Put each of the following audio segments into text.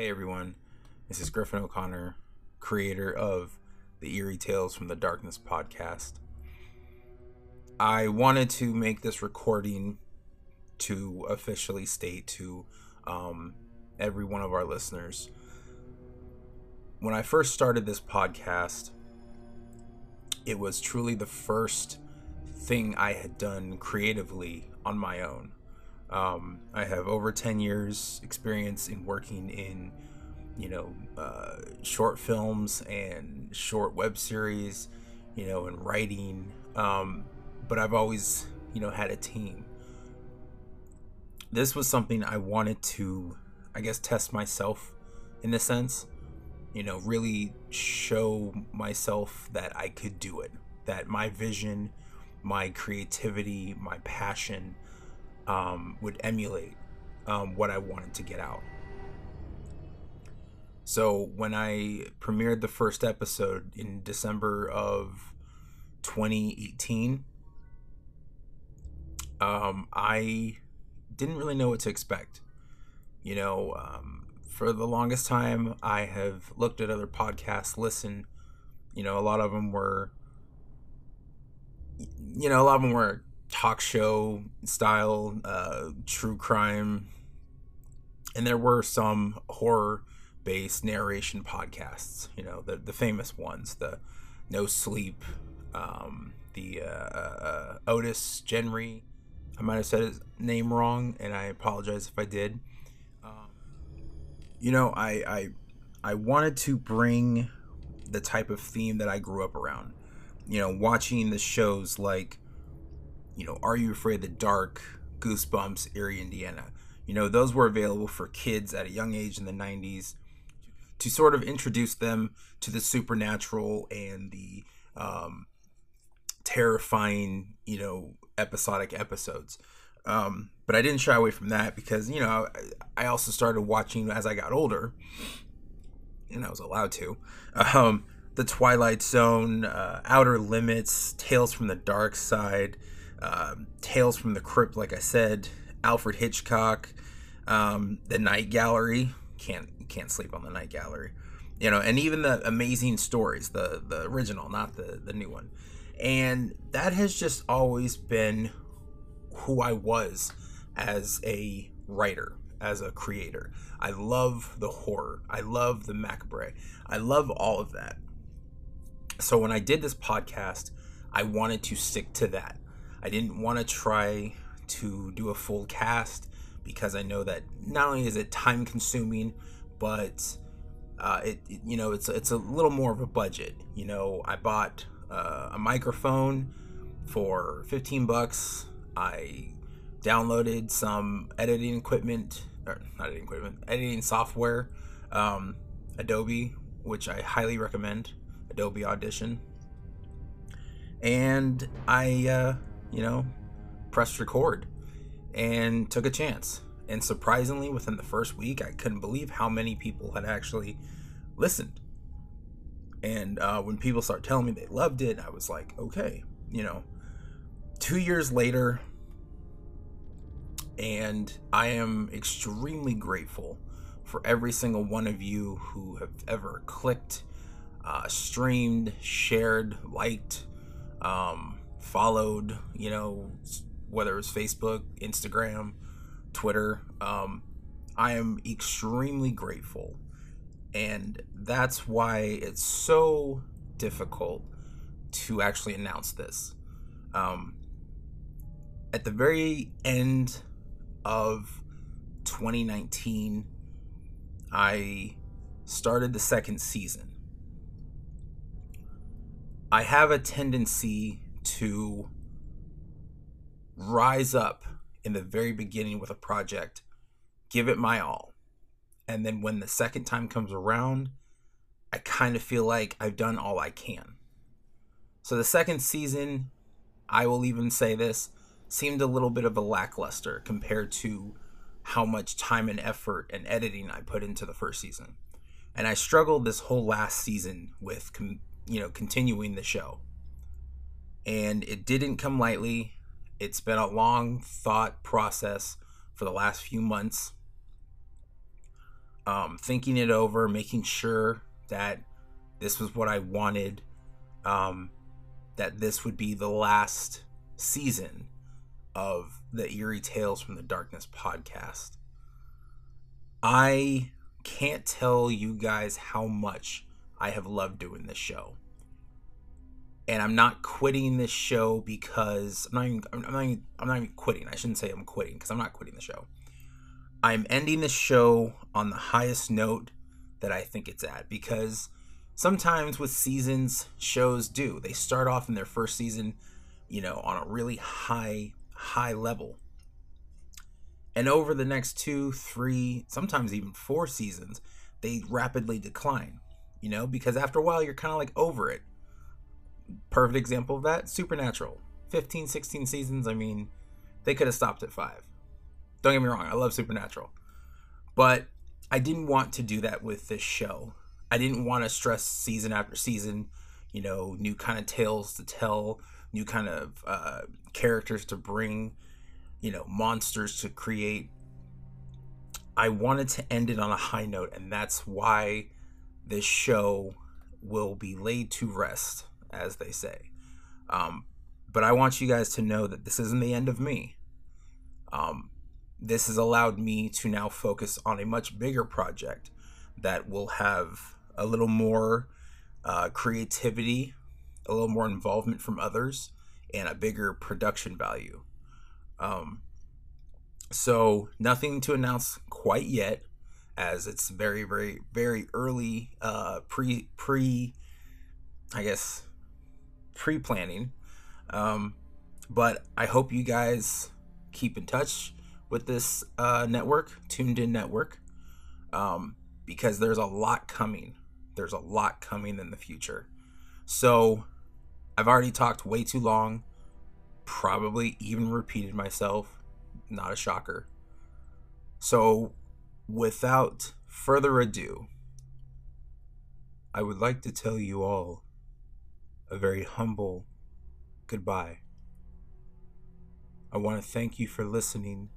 Hey everyone, this is Griffin O'Connor, creator of the Eerie Tales from the Darkness podcast. I wanted to make this recording to officially state to um, every one of our listeners when I first started this podcast, it was truly the first thing I had done creatively on my own. Um, I have over 10 years experience in working in, you know, uh, short films and short web series, you know, and writing. Um, but I've always, you know, had a team. This was something I wanted to, I guess, test myself in a sense. You know, really show myself that I could do it. That my vision, my creativity, my passion, um, would emulate um, what I wanted to get out. So when I premiered the first episode in December of 2018, um, I didn't really know what to expect. You know, um, for the longest time, I have looked at other podcasts, listened. You know, a lot of them were, you know, a lot of them were talk show style, uh, true crime, and there were some horror based narration podcasts. You know, the the famous ones, the No Sleep, um, the uh, uh, Otis Genry. I might have said his name wrong, and I apologize if I did. Um, you know, I, I I wanted to bring the type of theme that I grew up around. You know, watching the shows like you know, Are You Afraid of the Dark, Goosebumps, Erie, Indiana. You know, those were available for kids at a young age in the 90s to sort of introduce them to the supernatural and the um, terrifying, you know, episodic episodes. Um, but I didn't shy away from that because, you know, I also started watching as I got older, and I was allowed to. Um, the Twilight Zone, uh, Outer Limits, Tales from the Dark Side, um, Tales from the Crypt, like I said, Alfred Hitchcock, um, the Night Gallery. Can't can't sleep on the Night Gallery, you know, and even the Amazing Stories, the the original, not the the new one. And that has just always been who I was as a writer, as a creator. I love the horror. I love the macabre. I love all of that. So when I did this podcast, I wanted to stick to that. I didn't want to try to do a full cast because I know that not only is it time consuming, but uh, it, it, you know it's it's a little more of a budget. You know, I bought uh, a microphone for 15 bucks. I downloaded some editing equipment, or not editing equipment, editing software, um, Adobe, which I highly recommend, Adobe Audition. And I uh, you know, pressed record and took a chance. And surprisingly, within the first week, I couldn't believe how many people had actually listened. And uh, when people start telling me they loved it, I was like, okay, you know, two years later, and I am extremely grateful for every single one of you who have ever clicked, uh, streamed, shared, liked, um, followed, you know, whether it's Facebook, Instagram, Twitter. Um, I am extremely grateful. And that's why it's so difficult to actually announce this. Um, at the very end of 2019, I started the second season. I have a tendency to rise up in the very beginning with a project, give it my all. And then when the second time comes around, I kind of feel like I've done all I can. So the second season, I will even say this, seemed a little bit of a lackluster compared to how much time and effort and editing I put into the first season. And I struggled this whole last season with, you know, continuing the show and it didn't come lightly. It's been a long thought process for the last few months. um, thinking it over, making sure that this was what I wanted, um, that this would be the last season of the Eerie Tales from the Darkness podcast. I can't tell you guys how much I have loved doing this show. And I'm not quitting this show because I'm not even, I'm not even, I'm not even quitting. I shouldn't say I'm quitting because I'm not quitting the show. I'm ending the show on the highest note that I think it's at because sometimes with seasons, shows do. They start off in their first season, you know, on a really high, high level. And over the next two, three, sometimes even four seasons, they rapidly decline, you know, because after a while you're kind of like over it. Perfect example of that Supernatural. 15, 16 seasons. I mean, they could have stopped at five. Don't get me wrong, I love Supernatural. But I didn't want to do that with this show. I didn't want to stress season after season, you know, new kind of tales to tell, new kind of uh, characters to bring, you know, monsters to create. I wanted to end it on a high note, and that's why this show will be laid to rest, as they say. Um, but I want you guys to know that this isn't the end of me. Um, this has allowed me to now focus on a much bigger project that will have a little more uh, creativity, a little more involvement from others, and a bigger production value. Um, so nothing to announce quite yet, as it's very, very, very early uh, pre pre, I guess pre planning. Um, but I hope you guys keep in touch with this uh, network, Tuned In Network, um, because there's a lot coming. There's a lot coming in the future. So I've already talked way too long, probably even repeated myself. Not a shocker. So without further ado, I would like to tell you all a very humble goodbye. I want to thank you for listening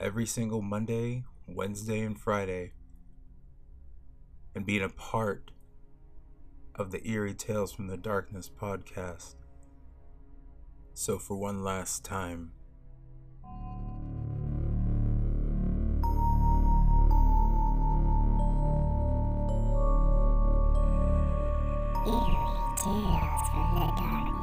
every single Monday, Wednesday, and Friday, and being a part of the Eerie Tales from the Darkness podcast. So, for one last time, tears for the dark